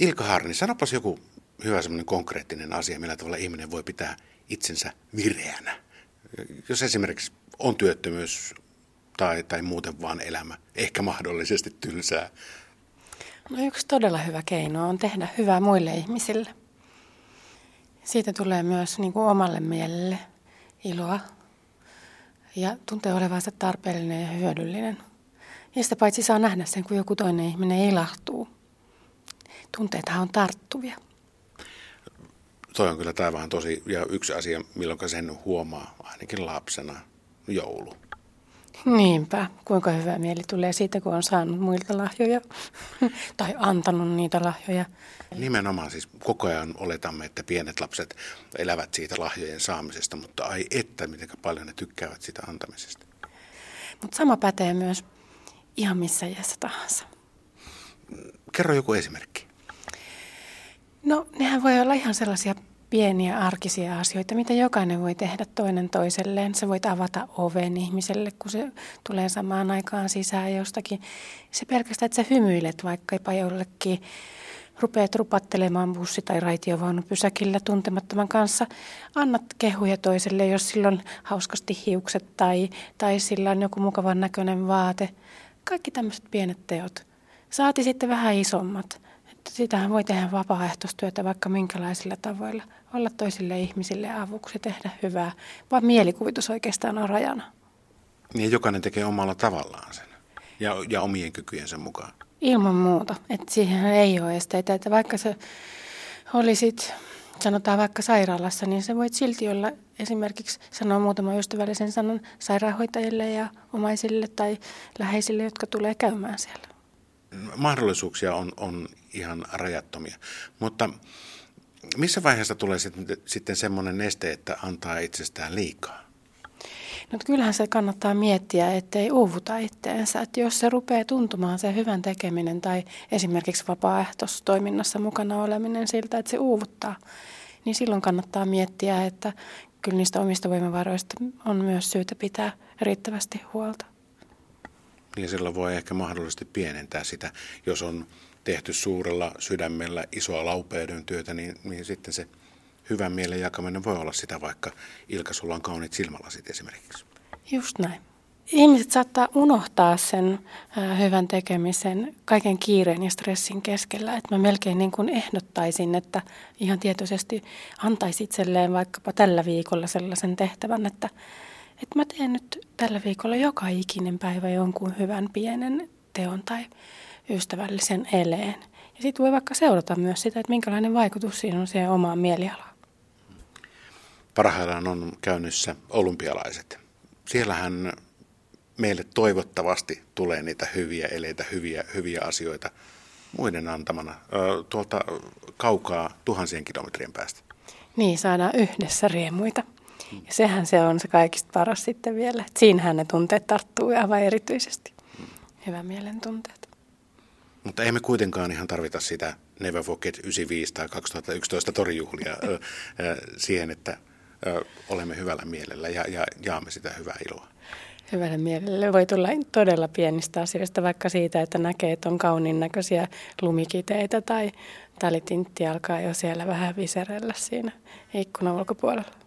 Ilkka Harni, sanopas joku hyvä semmoinen konkreettinen asia, millä tavalla ihminen voi pitää itsensä vireänä. Jos esimerkiksi on työttömyys tai, tai muuten vaan elämä, ehkä mahdollisesti tylsää. No yksi todella hyvä keino on tehdä hyvää muille ihmisille. Siitä tulee myös niin kuin omalle mielelle iloa ja tuntee olevansa tarpeellinen ja hyödyllinen. Ja sitä paitsi saa nähdä sen, kun joku toinen ihminen ilahtuu. Tunteethan on tarttuvia. Toi on kyllä taivaan tosi, ja yksi asia, milloin sen huomaa, ainakin lapsena, joulu. Niinpä, kuinka hyvä mieli tulee siitä, kun on saanut muilta lahjoja tai antanut niitä lahjoja. Nimenomaan siis koko ajan oletamme, että pienet lapset elävät siitä lahjojen saamisesta, mutta ai että, miten paljon ne tykkäävät sitä antamisesta. Mutta sama pätee myös ihan missä iässä tahansa. Kerro joku esimerkki. No, nehän voi olla ihan sellaisia pieniä arkisia asioita, mitä jokainen voi tehdä toinen toiselleen. Sä voit avata oven ihmiselle, kun se tulee samaan aikaan sisään jostakin. Se pelkästään, että sä hymyilet vaikkapa jollekin, rupeat rupattelemaan bussi- tai raitiovaunun pysäkillä tuntemattoman kanssa. Annat kehuja toiselle, jos sillä on hauskasti hiukset tai, tai sillä on joku mukavan näköinen vaate. Kaikki tämmöiset pienet teot. Saati sitten vähän isommat. Sitähän voi tehdä vapaaehtoistyötä vaikka minkälaisilla tavoilla. Olla toisille ihmisille avuksi, tehdä hyvää. Vaan mielikuvitus oikeastaan on rajana. Niin jokainen tekee omalla tavallaan sen ja, ja omien kykyjensä mukaan. Ilman muuta. Että siihen ei ole esteitä. Että vaikka sä olisit, sanotaan vaikka sairaalassa, niin se voit silti olla esimerkiksi sanoa muutama ystävällisen sanan sairaanhoitajille ja omaisille tai läheisille, jotka tulee käymään siellä. Mahdollisuuksia on, on ihan rajattomia. Mutta missä vaiheessa tulee sitten, sitten semmoinen neste, että antaa itsestään liikaa? No kyllähän se kannattaa miettiä, ettei uuvuta itteensä. Että jos se rupeaa tuntumaan se hyvän tekeminen tai esimerkiksi vapaaehtoistoiminnassa mukana oleminen siltä, että se uuvuttaa, niin silloin kannattaa miettiä, että kyllä niistä omista voimavaroista on myös syytä pitää riittävästi huolta. Niin silloin voi ehkä mahdollisesti pienentää sitä, jos on tehty suurella sydämellä isoa laupeuden työtä, niin, niin sitten se hyvän mielen jakaminen voi olla sitä, vaikka Ilka, sulla on kauniit silmälasit esimerkiksi. Just näin. Ihmiset saattaa unohtaa sen hyvän tekemisen kaiken kiireen ja stressin keskellä. Että mä melkein niin kuin ehdottaisin, että ihan tietoisesti antaisi itselleen vaikkapa tällä viikolla sellaisen tehtävän, että, että mä teen nyt tällä viikolla joka ikinen päivä jonkun hyvän pienen teon tai ystävällisen eleen. Ja sitten voi vaikka seurata myös sitä, että minkälainen vaikutus siinä on siihen omaan mielialaan. Parhaillaan on käynnissä olympialaiset. Siellähän meille toivottavasti tulee niitä hyviä eleitä, hyviä, hyviä asioita muiden antamana tuolta kaukaa tuhansien kilometrien päästä. Niin, saadaan yhdessä riemuita. Ja sehän se on se kaikista paras sitten vielä. Että siinähän ne tunteet tarttuu aivan erityisesti. Hyvä mielen tunteet. Mutta emme kuitenkaan ihan tarvita sitä Never Forget 95 tai 2011 torijuhlia siihen, että olemme hyvällä mielellä ja, ja jaamme sitä hyvää iloa. Hyvällä mielellä voi tulla todella pienistä asioista, vaikka siitä, että näkee, että on kauniin näköisiä lumikiteitä tai talitintti alkaa jo siellä vähän viserellä siinä ikkunan ulkopuolella.